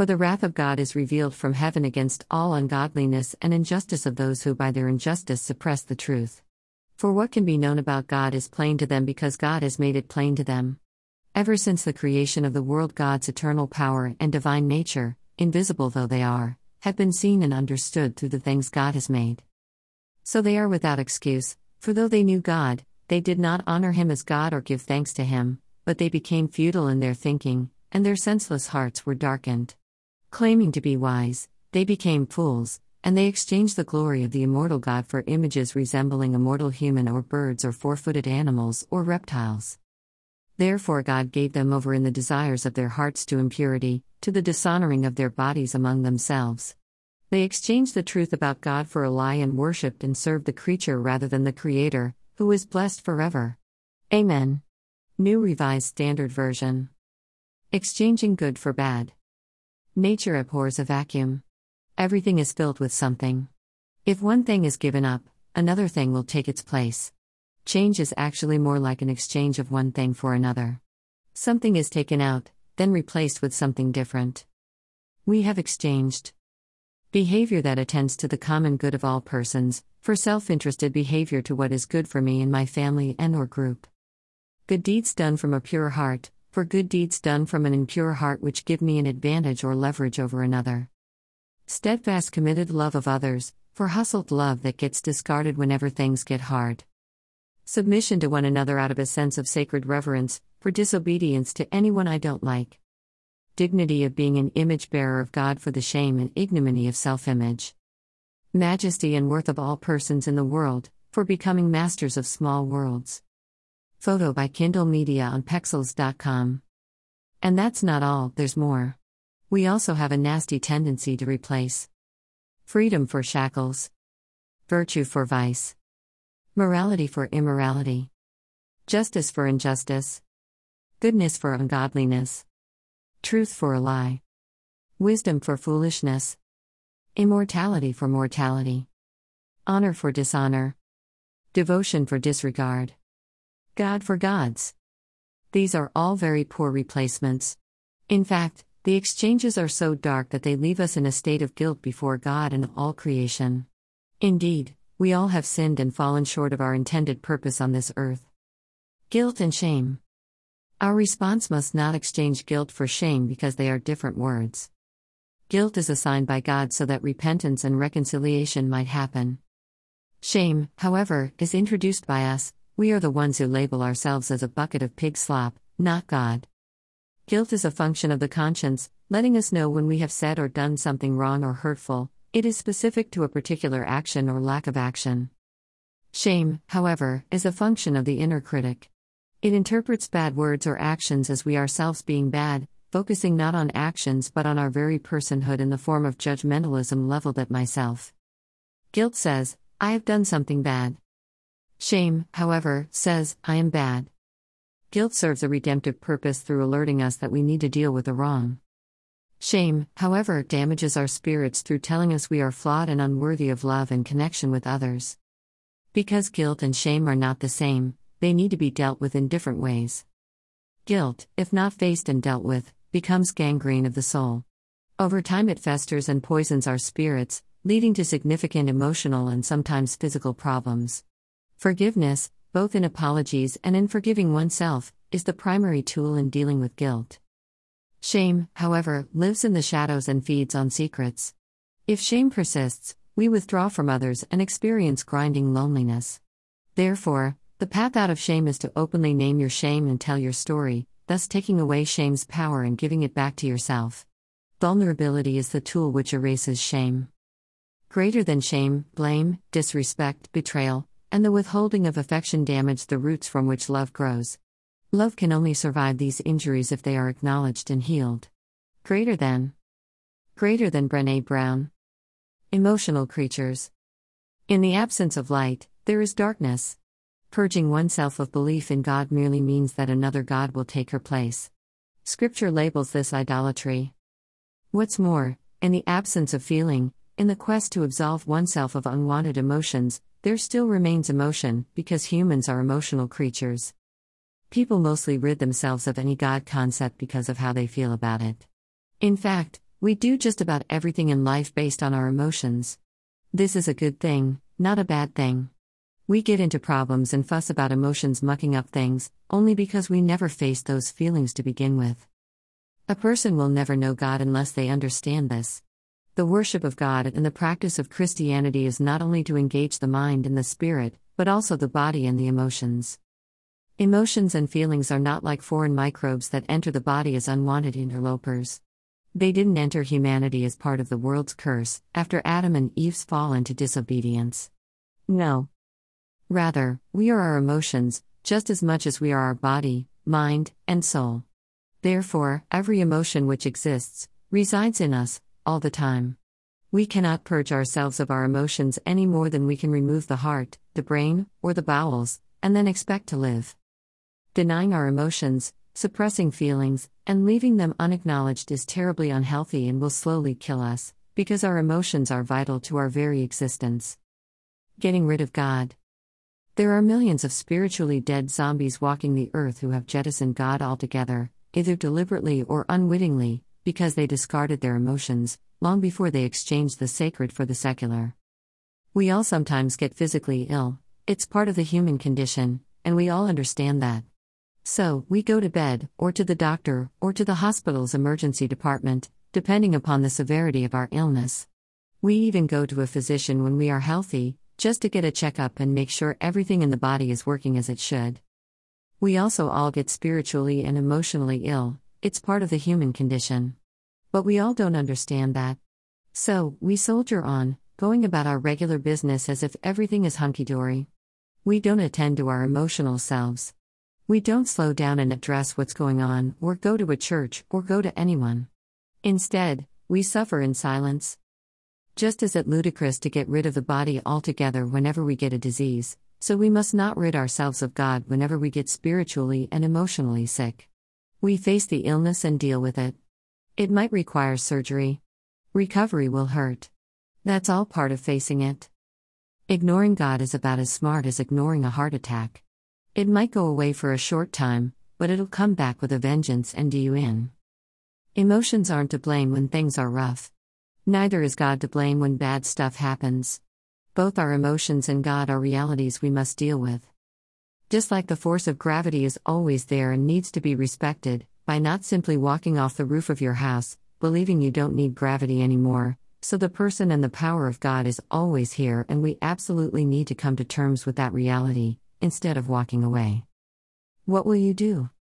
For the wrath of God is revealed from heaven against all ungodliness and injustice of those who by their injustice suppress the truth. For what can be known about God is plain to them because God has made it plain to them. Ever since the creation of the world, God's eternal power and divine nature, invisible though they are, have been seen and understood through the things God has made. So they are without excuse, for though they knew God, they did not honor him as God or give thanks to him, but they became futile in their thinking, and their senseless hearts were darkened. Claiming to be wise, they became fools, and they exchanged the glory of the immortal God for images resembling a mortal human or birds or four footed animals or reptiles. Therefore, God gave them over in the desires of their hearts to impurity, to the dishonoring of their bodies among themselves. They exchanged the truth about God for a lie and worshipped and served the creature rather than the Creator, who is blessed forever. Amen. New Revised Standard Version. Exchanging good for bad. Nature abhors a vacuum. Everything is filled with something. If one thing is given up, another thing will take its place. Change is actually more like an exchange of one thing for another. Something is taken out, then replaced with something different. We have exchanged behavior that attends to the common good of all persons for self-interested behavior to what is good for me and my family and or group. Good deeds done from a pure heart, for good deeds done from an impure heart which give me an advantage or leverage over another. Steadfast committed love of others, for hustled love that gets discarded whenever things get hard. Submission to one another out of a sense of sacred reverence, for disobedience to anyone I don't like. Dignity of being an image bearer of God for the shame and ignominy of self image. Majesty and worth of all persons in the world, for becoming masters of small worlds. Photo by Kindel Media on Pexels.com. And that's not all, there's more. We also have a nasty tendency to replace. Freedom for shackles, virtue for vice, morality for immorality, justice for injustice, goodness for ungodliness, truth for a lie, wisdom for foolishness, immortality for mortality, honor for dishonor, devotion for disregard. God for gods. These are all very poor replacements. In fact, the exchanges are so dark that they leave us in a state of guilt before God and all creation. Indeed, we all have sinned and fallen short of our intended purpose on this earth. Guilt and shame. Our response must not exchange guilt for shame because they are different words. Guilt is assigned by God so that repentance and reconciliation might happen. Shame, however, is introduced by us, we are the ones who label ourselves as a bucket of pig slop, not God. Guilt is a function of the conscience, letting us know when we have said or done something wrong or hurtful, it is specific to a particular action or lack of action. Shame, however, is a function of the inner critic. It interprets bad words or actions as we ourselves being bad, focusing not on actions but on our very personhood in the form of judgmentalism leveled at myself. Guilt says, I have done something bad. Shame, however, says, I am bad. Guilt serves a redemptive purpose through alerting us that we need to deal with the wrong. Shame, however, damages our spirits through telling us we are flawed and unworthy of love and connection with others. Because guilt and shame are not the same, they need to be dealt with in different ways. Guilt, if not faced and dealt with, becomes gangrene of the soul. Over time, it festers and poisons our spirits, leading to significant emotional and sometimes physical problems. Forgiveness, both in apologies and in forgiving oneself, is the primary tool in dealing with guilt. Shame, however, lives in the shadows and feeds on secrets. If shame persists, we withdraw from others and experience grinding loneliness. Therefore, the path out of shame is to openly name your shame and tell your story, thus taking away shame's power and giving it back to yourself. Vulnerability is the tool which erases shame. Greater than shame, blame, disrespect, betrayal, and the withholding of affection damage the roots from which love grows. Love can only survive these injuries if they are acknowledged and healed. Greater than. Greater than Brene Brown. Emotional creatures. In the absence of light, there is darkness. Purging oneself of belief in God merely means that another God will take her place. Scripture labels this idolatry. What's more, in the absence of feeling, in the quest to absolve oneself of unwanted emotions, there still remains emotion, because humans are emotional creatures. People mostly rid themselves of any God concept because of how they feel about it. In fact, We do just about everything in life based on our emotions. This is a good thing, not a bad thing. We get into problems and fuss about emotions mucking up things, only because we never faced those feelings to begin with. A person will never know God unless they understand this. The worship of God and the practice of Christianity is not only to engage the mind and the spirit, but also the body and the emotions. Emotions and feelings are not like foreign microbes that enter the body as unwanted interlopers. They didn't enter humanity as part of the world's curse, after Adam and Eve's fall into disobedience. No. Rather, we are our emotions, just as much as we are our body, mind, and soul. Therefore, every emotion which exists, resides in us, all the time. We cannot purge ourselves of our emotions any more than we can remove the heart, the brain, or the bowels, and then expect to live. Denying our emotions, suppressing feelings, and leaving them unacknowledged is terribly unhealthy and will slowly kill us, because our emotions are vital to our very existence. Getting rid of God. There are millions of spiritually dead zombies walking the earth who have jettisoned God altogether, either deliberately or unwittingly, because they discarded their emotions, long before they exchanged the sacred for the secular. We all sometimes get physically ill, it's part of the human condition, and we all understand that. So, we go to bed, or to the doctor, or to the hospital's emergency department, depending upon the severity of our illness. We even go to a physician when we are healthy, just to get a checkup and make sure everything in the body is working as it should. We also all get spiritually and emotionally ill, it's part of the human condition. But we all don't understand that. So, we soldier on, going about our regular business as if everything is hunky dory. We don't attend to our emotional selves. We don't slow down and address what's going on, or go to a church, or go to anyone. Instead, we suffer in silence. Just as it ludicrous to get rid of the body altogether whenever we get a disease, so we must not rid ourselves of God whenever we get spiritually and emotionally sick. We face the illness and deal with it. It might require surgery. Recovery will hurt. That's all part of facing it. Ignoring God is about as smart as ignoring a heart attack. It might go away for a short time, but it'll come back with a vengeance and do you in. Emotions aren't to blame when things are rough. Neither is God to blame when bad stuff happens. Both our emotions and God are realities we must deal with. Just like the force of gravity is always there and needs to be respected, by not simply walking off the roof of your house, believing you don't need gravity anymore, so the person and the power of God is always here, and we absolutely need to come to terms with that reality, instead of walking away. What will you do?